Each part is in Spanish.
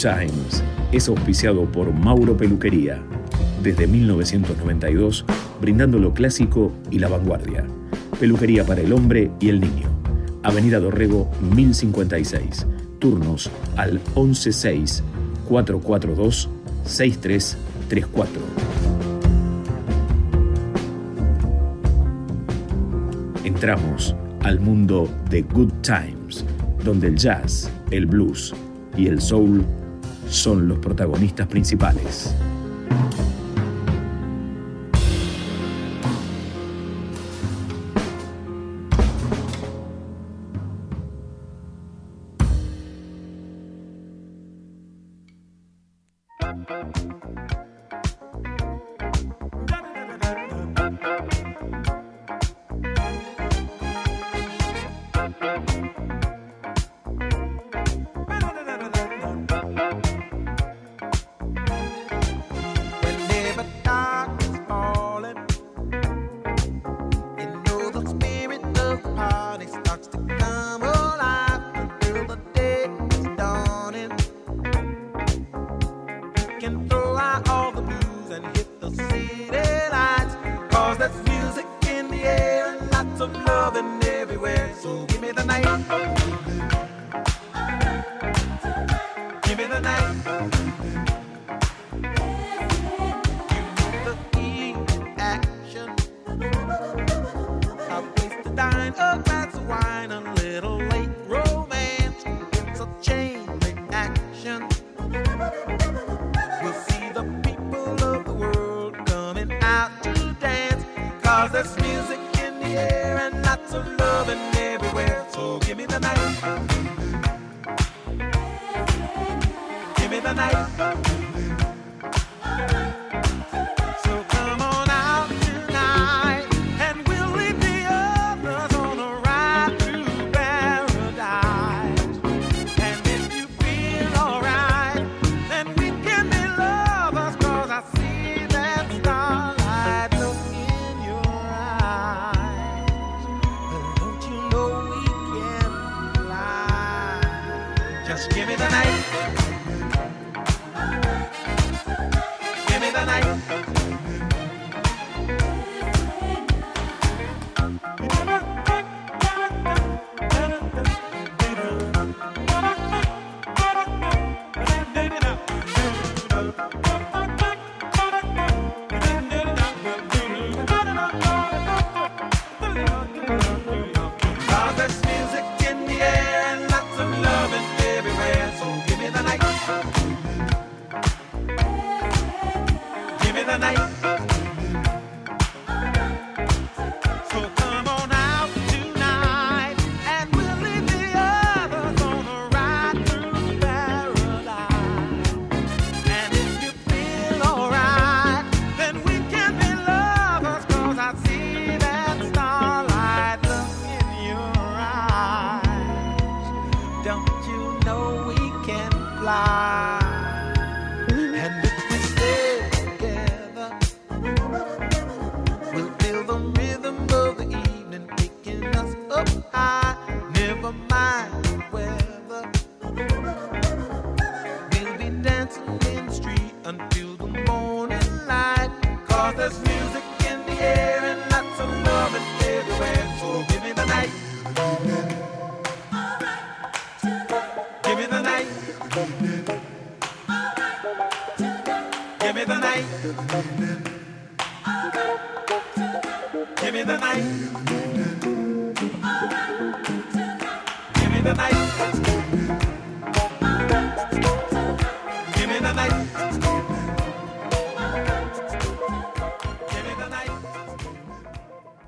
Times es auspiciado por Mauro Peluquería, desde 1992, brindando lo clásico y la vanguardia. Peluquería para el hombre y el niño. Avenida Dorrego 1056. Turnos al 116 442 6334. Entramos al mundo de Good Times, donde el jazz, el blues y el soul son los protagonistas principales.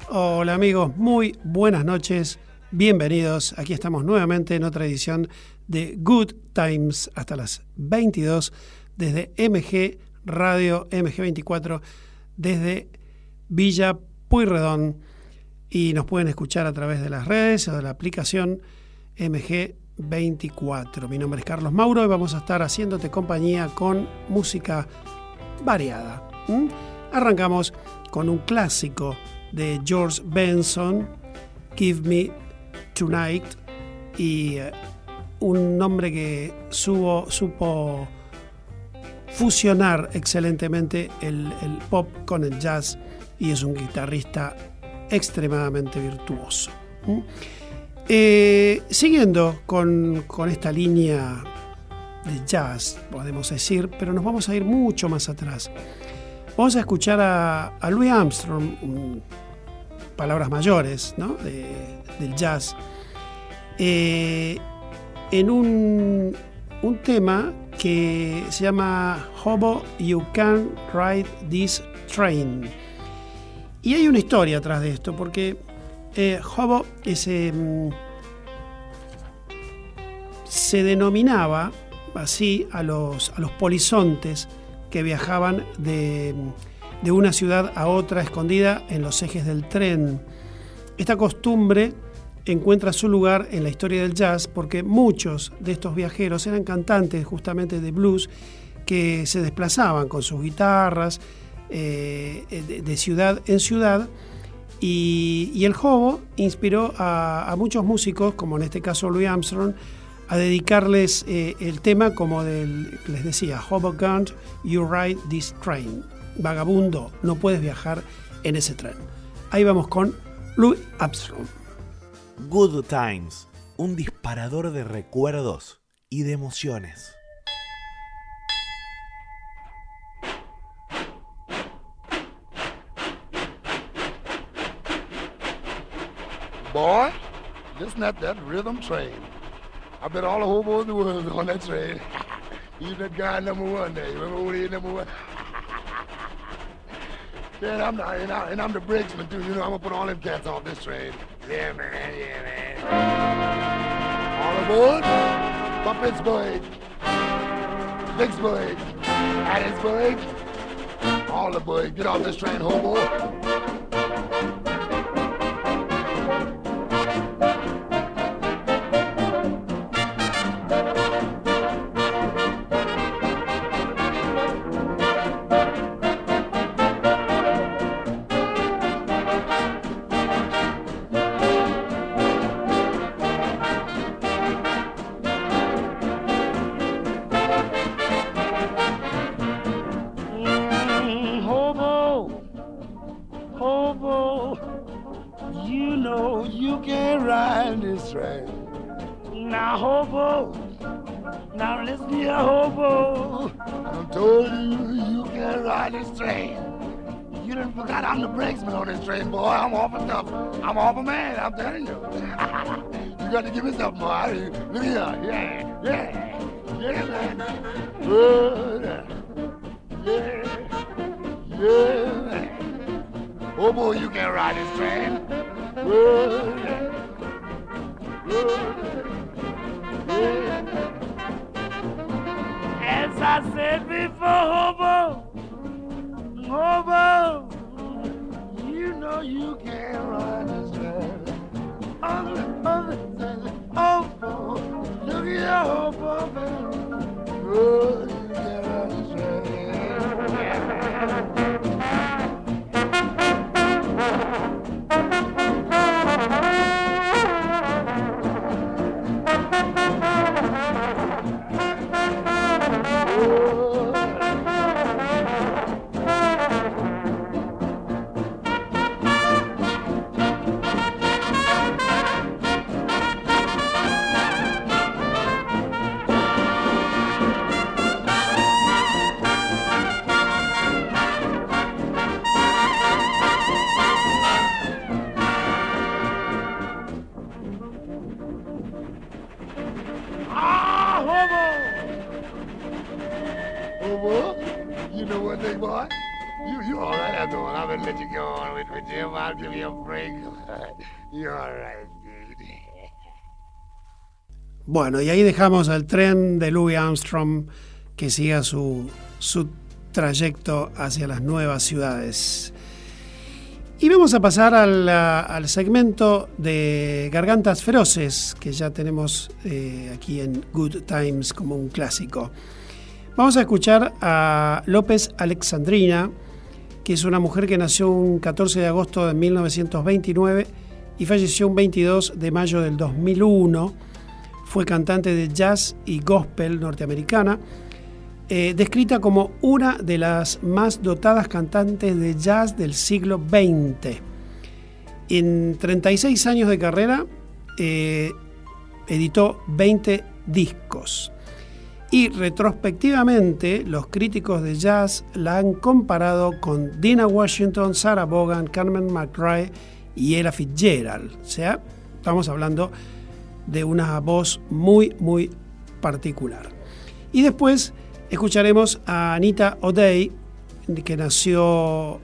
Hola amigos, muy buenas noches, bienvenidos. Aquí estamos nuevamente en otra edición de Good Times hasta las 22 desde MG Radio MG24 desde Villa Puyredón y nos pueden escuchar a través de las redes o de la aplicación MG24. Mi nombre es Carlos Mauro y vamos a estar haciéndote compañía con música variada. Arrancamos con un clásico de George Benson, Give Me Tonight, y eh, un hombre que supo fusionar excelentemente el, pop con el jazz y es un guitarrista extremadamente virtuoso. Eh, siguiendo con, esta línea de jazz, podemos decir, pero nos vamos a ir mucho más atrás. Vamos a escuchar a, Louis Armstrong, palabras mayores del jazz, eh, en un, un tema que se llama Hobo You Can Ride This Train. Y hay una historia atrás de esto, porque eh, Hobo mm, se denominaba así a los, a los polizontes que viajaban de, de una ciudad a otra escondida en los ejes del tren. Esta costumbre encuentra su lugar en la historia del jazz porque muchos de estos viajeros eran cantantes justamente de blues que se desplazaban con sus guitarras eh, de, ciudad en ciudad y, el hobo inspiró a, muchos músicos, como en este caso Louis Armstrong, a dedicarles eh, el tema como del, les decía, Hobo can't you ride this train. Vagabundo, no puedes viajar en ese tren. Ahí vamos con Louis Armstrong. Good Times, un disparador de recuerdos y de emociones. Boy, just not that rhythm train. I bet all the hobos in the world on that train. Even that guy number one there. You remember when he number one? Yeah, and I'm, the, and, I, and I'm the brakesman too. You know, I'm gonna put all them cats off this train. Yeah, man, yeah, man. All aboard. Puppetsburg. Vicksburg. Hattiesburg. All aboard. Get off this train, hobo. I'm off a man, I'm telling you. you got to give me something, boy. Look here, yeah, yeah, yeah, man. Good. Yeah, yeah, man. Oh boy, you can't ride this train. Good. Good. Yeah. As I said before, hobo, hobo, know you can't ride oh, look at your hope, oh, Bueno, y ahí dejamos el tren de Louis Armstrong que siga su, su trayecto hacia las nuevas ciudades. Y vamos a pasar al, segmento de Gargantas Feroces, que ya tenemos eh, aquí en Good Times como un clásico. Vamos a escuchar a López Alexandrina, que es una mujer que nació un 14 de agosto de 1929 y falleció un 22 de mayo del 2001 fue cantante de jazz y gospel norteamericana, eh, descrita como una de las más dotadas cantantes de jazz del siglo XX. En 36 años de carrera, eh, editó 20 discos. Y retrospectivamente, los críticos de jazz la han comparado con Dina Washington, Sarah Vaughan, Carmen McRae y Ella Fitzgerald. O sea, estamos hablando de una voz muy, muy particular. Y después escucharemos a Anita O'Day, que nació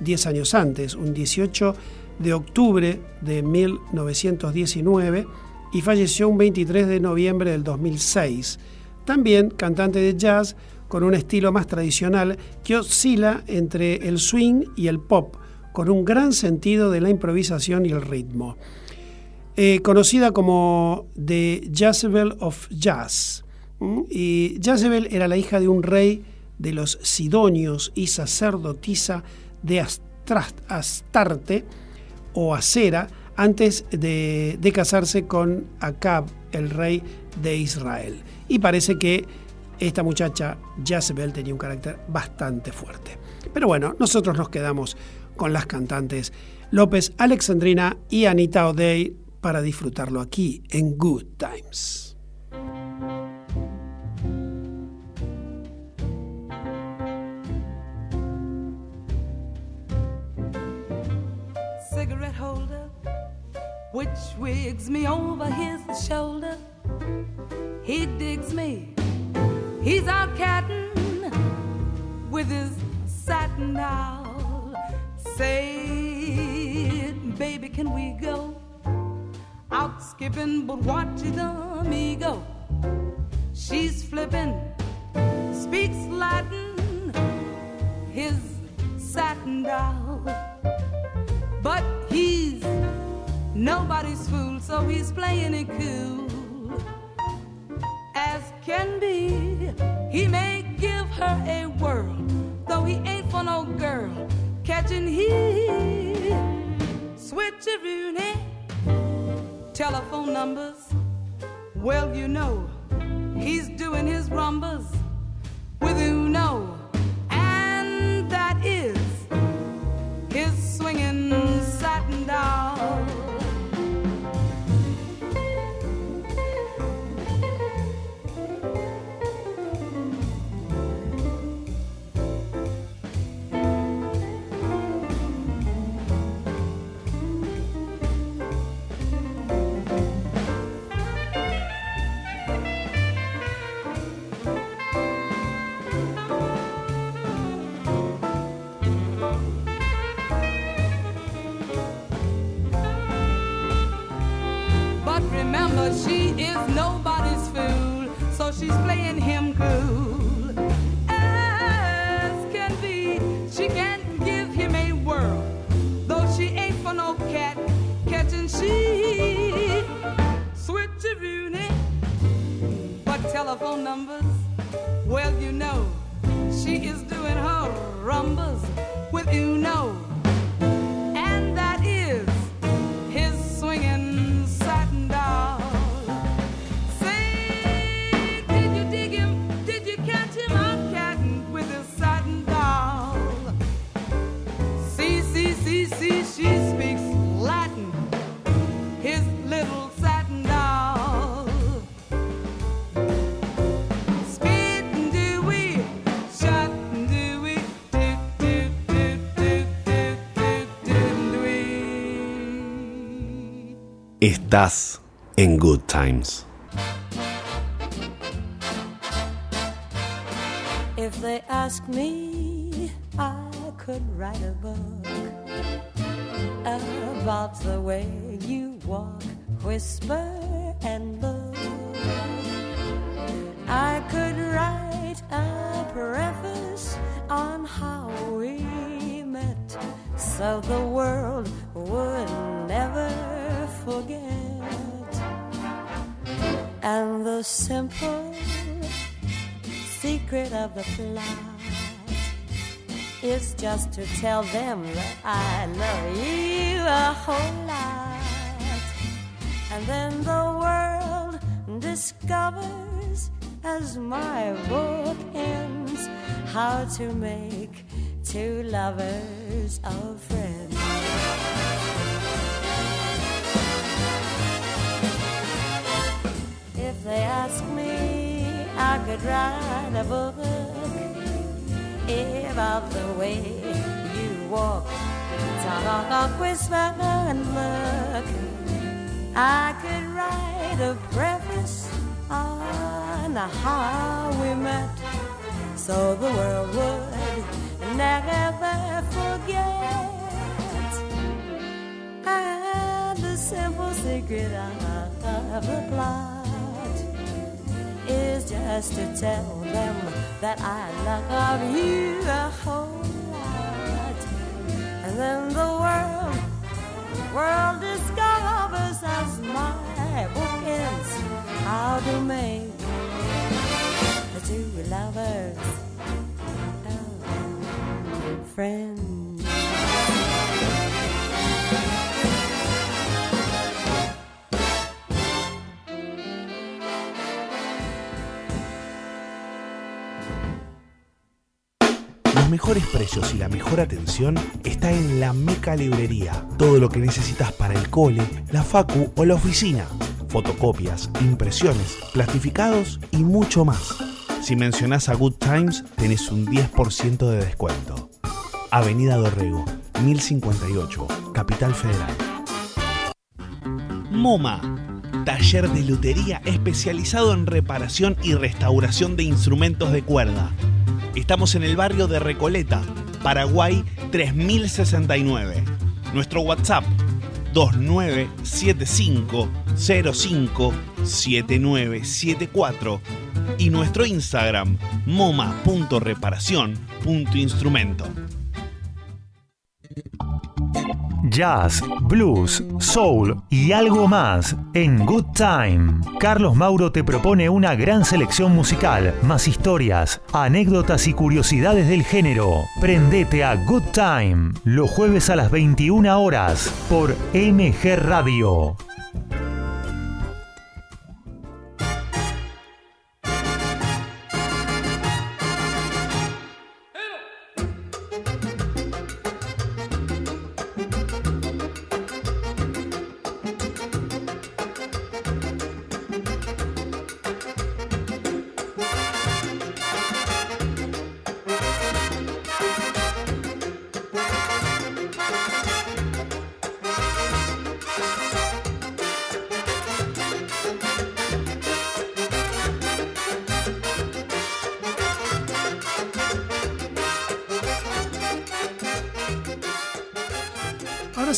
10 años antes, un 18 de octubre de 1919 y falleció un 23 de noviembre del 2006 también cantante de jazz con un estilo más tradicional que oscila entre el swing y el pop, con un gran sentido de la improvisación y el ritmo. Eh, conocida como The Jezebel of Jazz. Y Jezebel era la hija de un rey de los Sidonios y sacerdotisa de Astarte o Acera antes de, casarse con Acab, el rey de Israel y parece que esta muchacha Jezebel tenía un carácter bastante fuerte. Pero bueno, nosotros nos quedamos con las cantantes López Alexandrina y Anita O'Day para disfrutarlo aquí en Good Times. Cigarette holder, which wigs me over his shoulder. He digs me. He's out catting with his satin doll. Say, baby, can we go out skipping? But watch the me go. She's flipping, speaks Latin. His satin doll, but he's nobody's fool, so he's playing it cool as can be. He may give her a whirl, though he ain't for no girl. Catching he switch a Rooney telephone numbers. Well, you know he's doing his rumbas with Uno, and She is nobody's fool, so she's playing him cool. As can be, she can't give him a whirl, though she ain't for no cat catching she. Switch a Rooney, but telephone numbers, well, you know, she is doing her rumbas with you know. Estás in Good Times. If they ask me, I could write a book about the way you walk, whisper, and look. I could write a preface on how we met so the world would never forget. And the simple secret of the plot is just to tell them that I love you a whole lot. And then the world discovers as my book ends how to make two lovers of friend. They ask me, I could write a book about the way you walk, talk, whisper, and look. I could write a preface on how we met, so the world would never forget. And the simple secret of the plot is just to tell them that I love you a whole lot. And then the world, world discovers as my book ends how to make the two lovers friends. Mejores precios y la mejor atención está en la Meca Librería. Todo lo que necesitas para el cole, la facu o la oficina. Fotocopias, impresiones, plastificados y mucho más. Si mencionás a Good Times, tenés un 10% de descuento. Avenida Dorrego, 1058, Capital Federal. MoMA, taller de lutería especializado en reparación y restauración de instrumentos de cuerda. Estamos en el barrio de Recoleta, Paraguay 3069. Nuestro WhatsApp 2975057974 y nuestro Instagram moma.reparación.instrumento. Jazz, blues, soul y algo más en Good Time. Carlos Mauro te propone una gran selección musical, más historias, anécdotas y curiosidades del género. Prendete a Good Time los jueves a las 21 horas por MG Radio.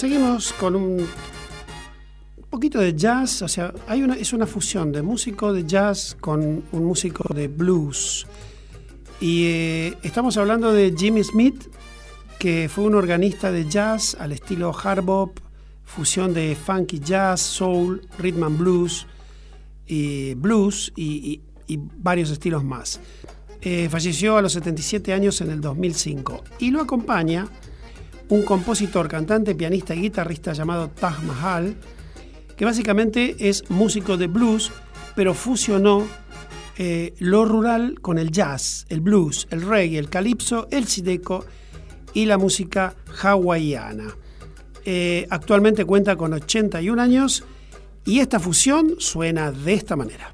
Seguimos con un poquito de jazz, o sea, hay una, es una fusión de músico de jazz con un músico de blues. Y eh, estamos hablando de Jimmy Smith, que fue un organista de jazz al estilo hard bop, fusión de funky jazz, soul, rhythm and blues, y blues y, y- y varios estilos más. Eh, falleció a los 77 años en el 2005 y lo acompaña un compositor, cantante, pianista y guitarrista llamado Taj Mahal, que básicamente es músico de blues, pero fusionó eh, lo rural con el jazz, el blues, el reggae, el calipso, el sideco y la música hawaiana. Eh, actualmente cuenta con 81 años y esta fusión suena de esta manera.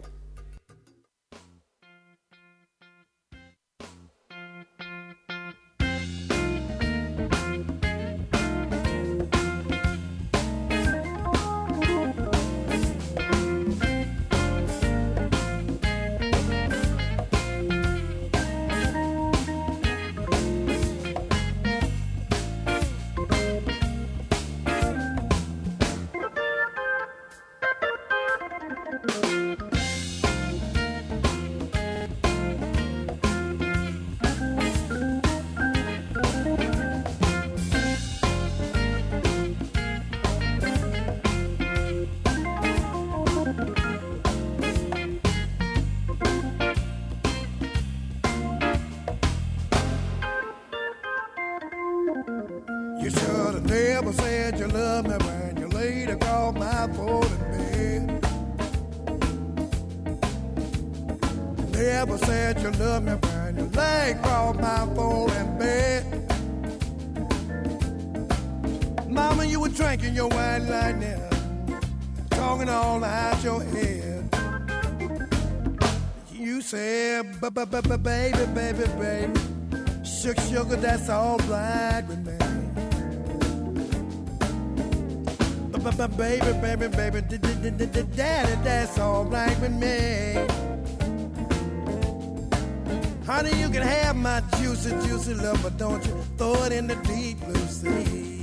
Said you love me when you lay across my foreign bed. Mama, you were drinking your wine that, talking all out your head. You said, "Bu- bu- bu- bu- baby, baby, baby, sugar, sugar, that's all right with me. Baby, baby, baby, daddy, that's all right with me. Honey, you can have my juicy, juicy love, but don't you throw it in the deep blue sea.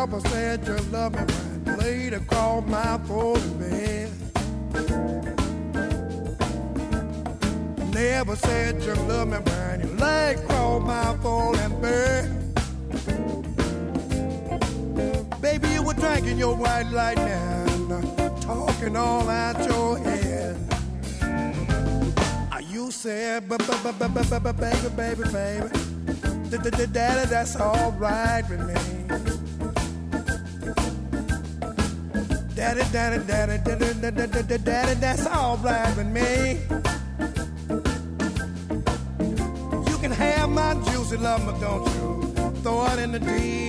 Papa said you love me right. Later called my phone in bed. Never said you love me when You late called my phone in bed. Baby, you were drinking your white light now, uh, talking all out your head. Uh, you said, baby, baby, baby, baby, daddy, that's all right with me. Daddy, daddy, daddy, daddy, daddy, daddy, daddy, that's all right with me. You can have my juicy love, but don't you throw it in the deep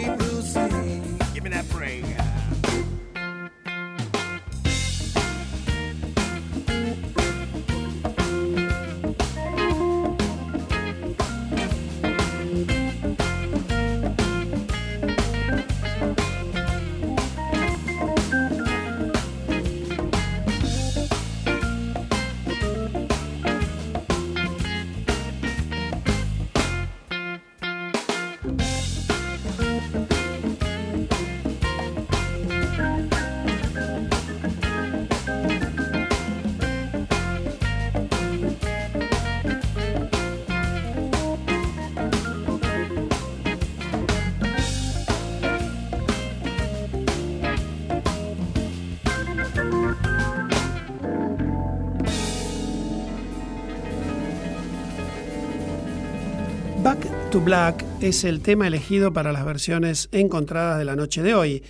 to Black es el tema elegido para las versiones encontradas de la noche de hoy.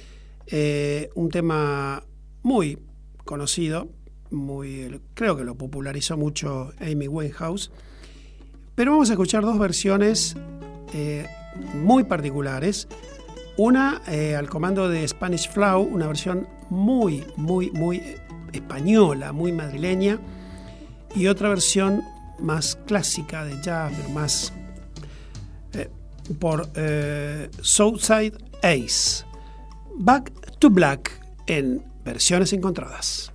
Eh, un tema muy conocido, creo que lo popularizó mucho Amy Winehouse. Pero vamos a escuchar dos versiones eh, muy particulares. Una eh, al comando de Spanish Flow, una versión muy, muy, muy española, muy madrileña. Y otra versión más clásica de jazz, más por eh, Southside Ace. Back to Black en versiones encontradas.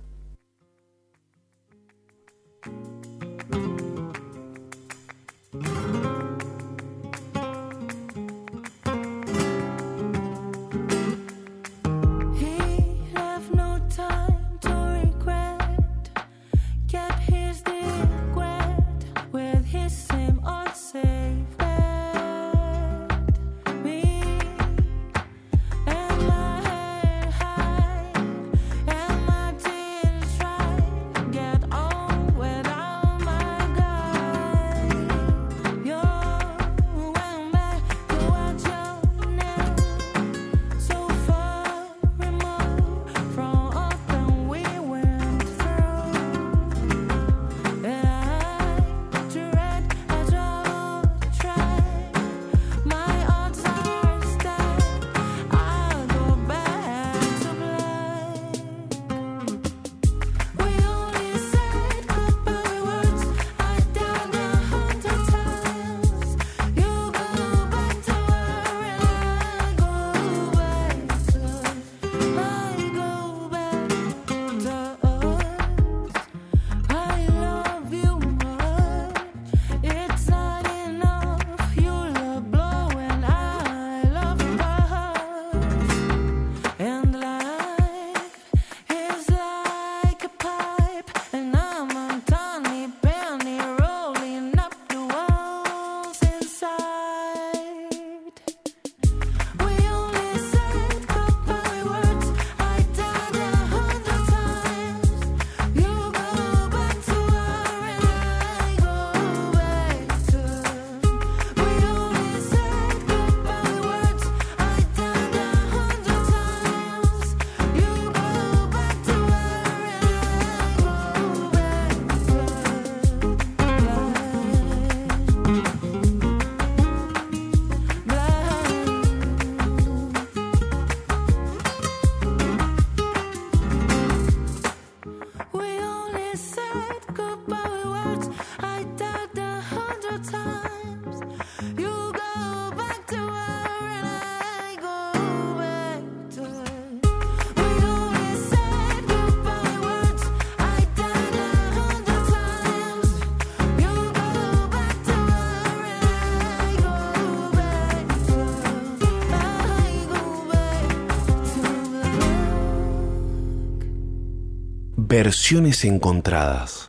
Versiones encontradas.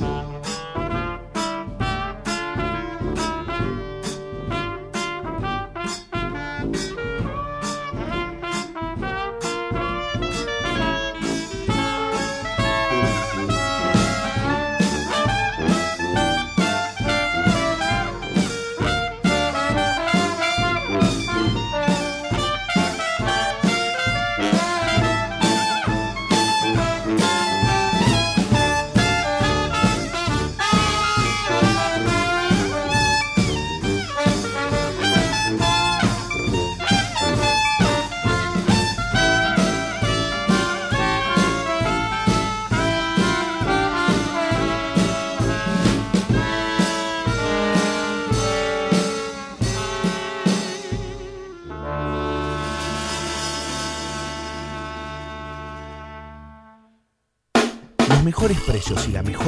Los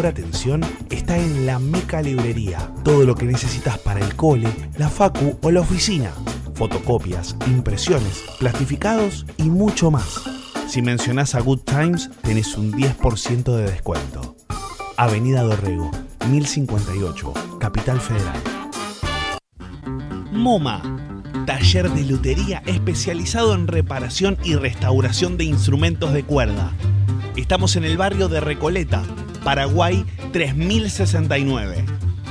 atención está en la Meca Librería. Todo lo que necesitas para el cole, la facu o la oficina. Fotocopias, impresiones, plastificados y mucho más. Si mencionás a Good Times, tenés un 10% de descuento. Avenida Dorrego, 1058, Capital Federal. MoMA, taller de lutería especializado en reparación y restauración de instrumentos de cuerda. Estamos en el barrio de Recoleta, Paraguay 3069.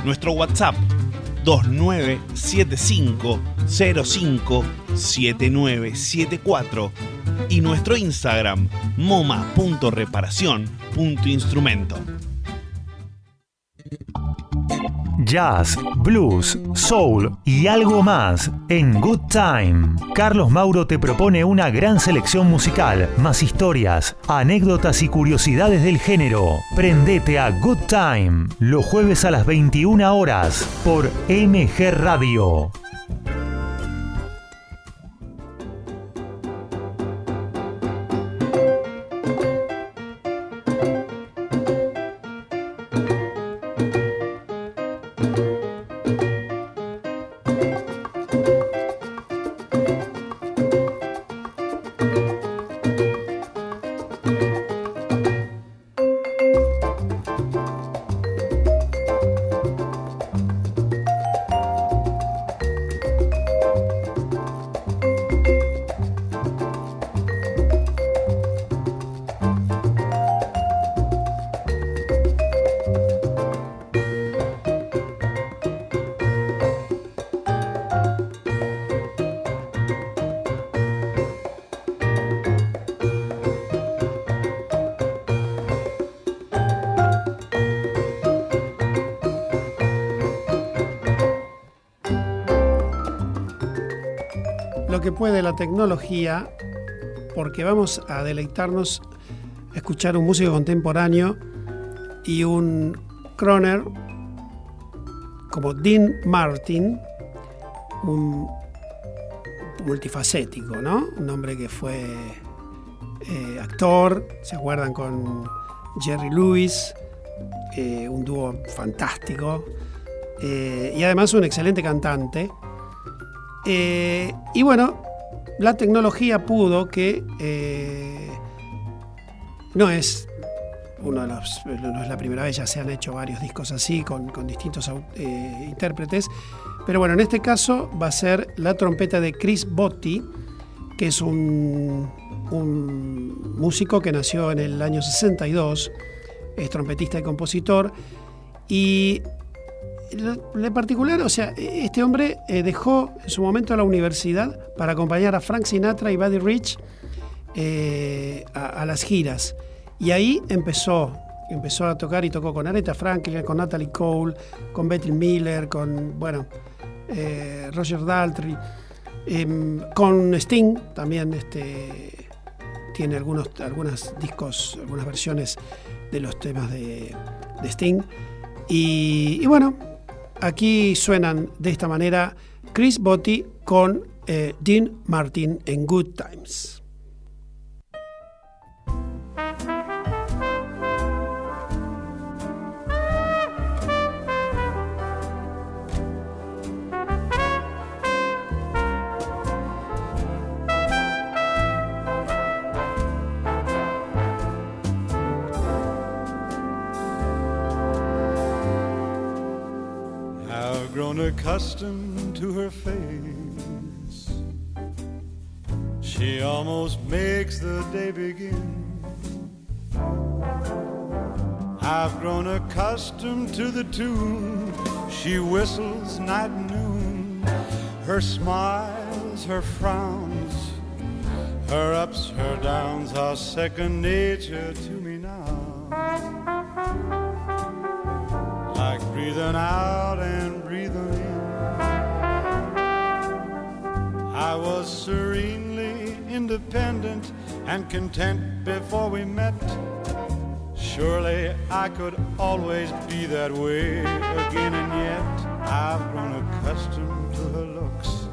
Nuestro WhatsApp 2975 05 7974 y nuestro Instagram moma.reparación.instrumento. Jazz, blues, soul y algo más en Good Time. Carlos Mauro te propone una gran selección musical, más historias, anécdotas y curiosidades del género. Prendete a Good Time los jueves a las 21 horas por MG Radio. Lo que puede la tecnología, porque vamos a deleitarnos escuchar un músico contemporáneo y un croner como Dean Martin, un multifacético, ¿no? Un hombre que fue eh, actor, ¿se acuerdan? Con Jerry Lewis, eh, un dúo fantástico, eh, y además un excelente cantante. Eh, y bueno, la tecnología pudo que eh, no es uno de los, no es la primera vez, ya se han hecho varios discos así con, con distintos eh, intérpretes. Pero bueno, en este caso va a ser la trompeta de Chris Botti, que es un, un músico que nació en el año 62, es trompetista y compositor. Y en particular, o sea, este hombre eh, dejó en su momento la universidad para acompañar a Frank Sinatra y Buddy Rich eh, a, las giras. Y ahí empezó, empezó a tocar y tocó con Aretha Franklin, con Natalie Cole, con Betty Miller, con, bueno, eh, Roger Daltrey, em, con Sting también, este, tiene algunos algunos discos, algunas versiones de los temas de, Sting. Y bueno, aquí suenan de esta manera Chris Botti con eh, Dean Martin en Good Times. Tune she whistles night and noon. Her smiles, her frowns, her ups, her downs are second nature to me now like breathing out and breathing in. I was serenely independent and content before we met. Surely I could always be that way again, and yet I've grown accustomed to her looks,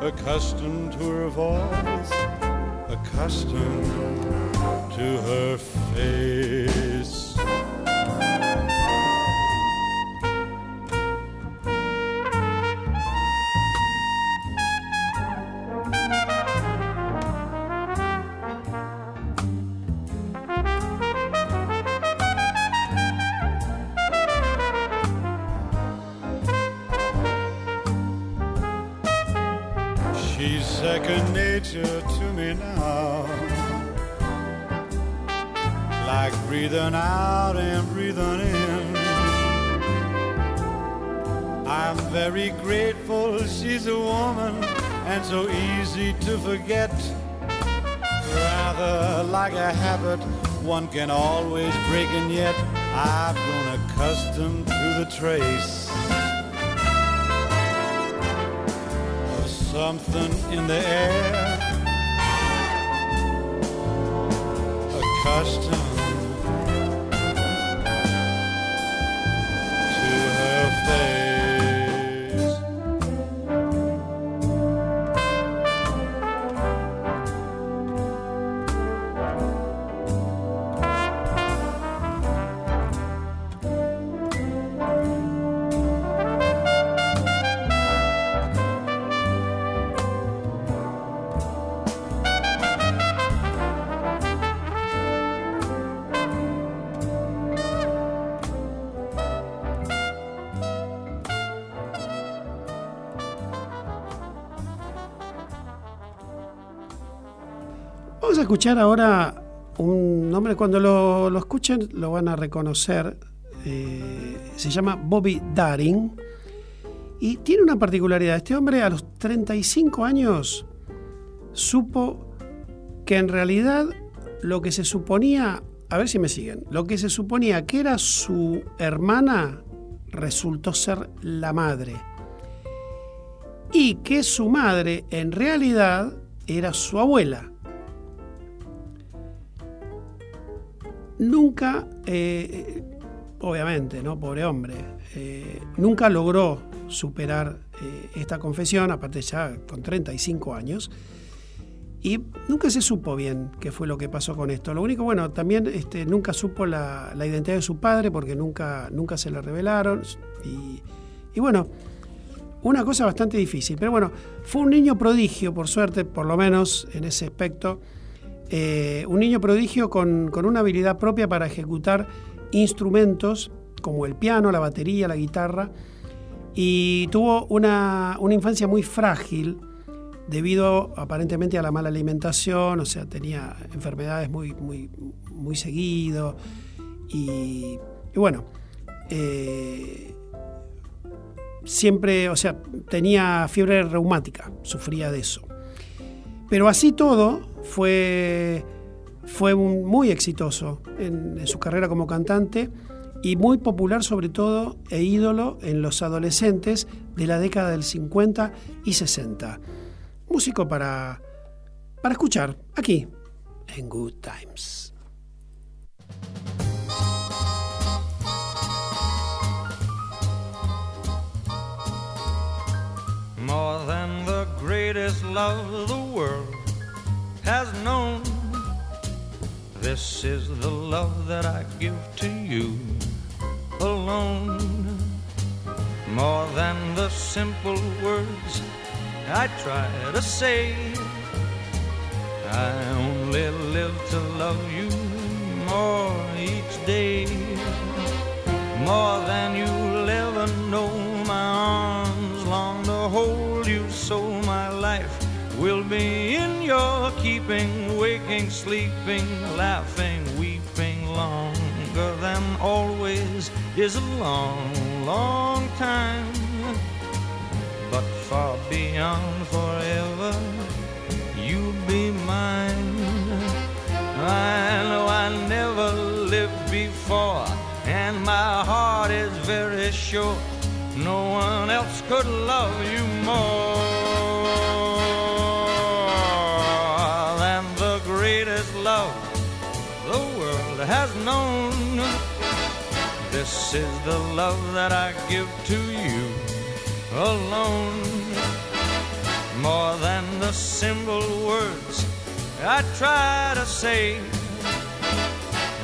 accustomed to her voice, accustomed to her face. Forget. Rather like a habit one can always break, and yet I've grown accustomed to the trace of something in the air. Accustomed Vamos a escuchar ahora un nombre, cuando lo, lo escuchen lo van a reconocer. Eh, se llama Bobby Darin y tiene una particularidad. Este hombre a los 35 años supo que en realidad lo que se suponía, a ver si me siguen, lo que se suponía que era su hermana resultó ser la madre. Y que su madre en realidad era su abuela. Nunca, eh, obviamente, ¿no? Pobre hombre, eh, nunca logró superar eh, esta confesión, aparte ya con 35 años, y nunca se supo bien qué fue lo que pasó con esto. Lo único, bueno, también este, nunca supo la, identidad de su padre porque nunca, nunca se le revelaron, y bueno, una cosa bastante difícil. Pero bueno, fue un niño prodigio, por suerte, por lo menos en ese aspecto. Eh, un niño prodigio con, una habilidad propia para ejecutar instrumentos como el piano, la batería, la guitarra. Y tuvo una, infancia muy frágil debido aparentemente a la mala alimentación, o sea, tenía enfermedades muy, muy, muy seguido. Y, y bueno, eh, siempre, o sea, tenía fiebre reumática, sufría de eso. Pero así todo, fue, fue muy exitoso en, su carrera como cantante y muy popular sobre todo e ídolo en los adolescentes de la década del 50 y 60. Músico para, para escuchar aquí en Good Times. Greatest love the world has known. This is the love that I give to you alone. More than the simple words I try to say. I only live to love you more each day. More than you'll ever know, my arms will be in your keeping, waking, sleeping, laughing, weeping, longer than always is a long, long time. But far beyond forever, you'll be mine. I know I never lived before, and my heart is very sure no one else could love you more This is the love that I give to you alone more than the simple words I try to say.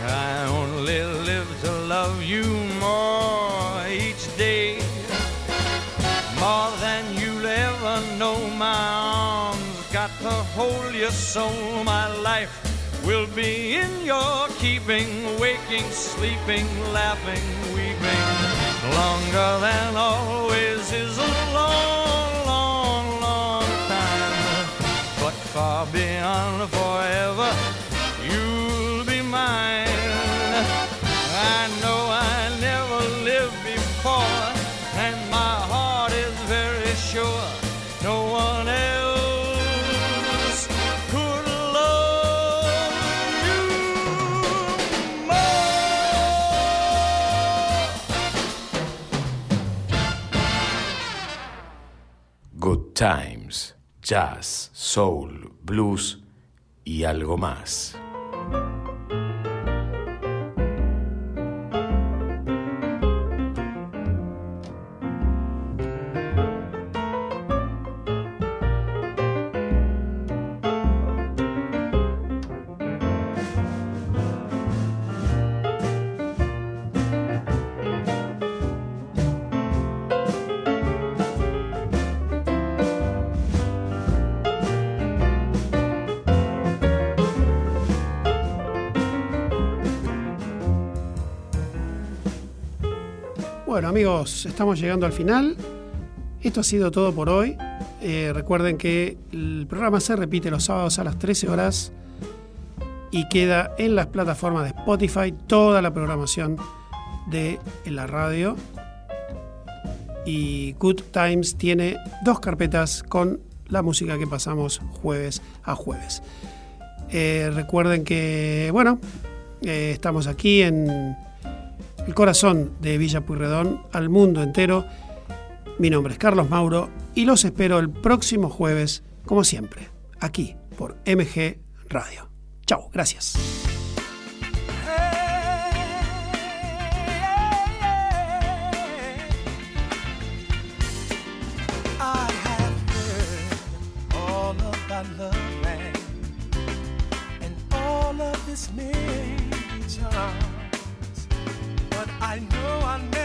I only live to love you more each day. More than you'll ever know, my arms got to hold you so my life will be in your keeping, waking, sleeping, laughing, weeping. Longer than always is a long, long, long time. But far beyond forever. You'll be mine. Times, Jazz, Soul, Blues y algo más. Bueno amigos, estamos llegando al final. Esto ha sido todo por hoy. Eh, recuerden que el programa se repite los sábados a las 13 horas y queda en las plataformas de Spotify toda la programación de la radio. Y Good Times tiene dos carpetas con la música que pasamos jueves a jueves. Eh, recuerden que, bueno, eh, estamos aquí en el corazón de Villa Puyredón al mundo entero. Mi nombre es Carlos Mauro y los espero el próximo jueves, como siempre, aquí por MG Radio. Chao, gracias. I know I'll never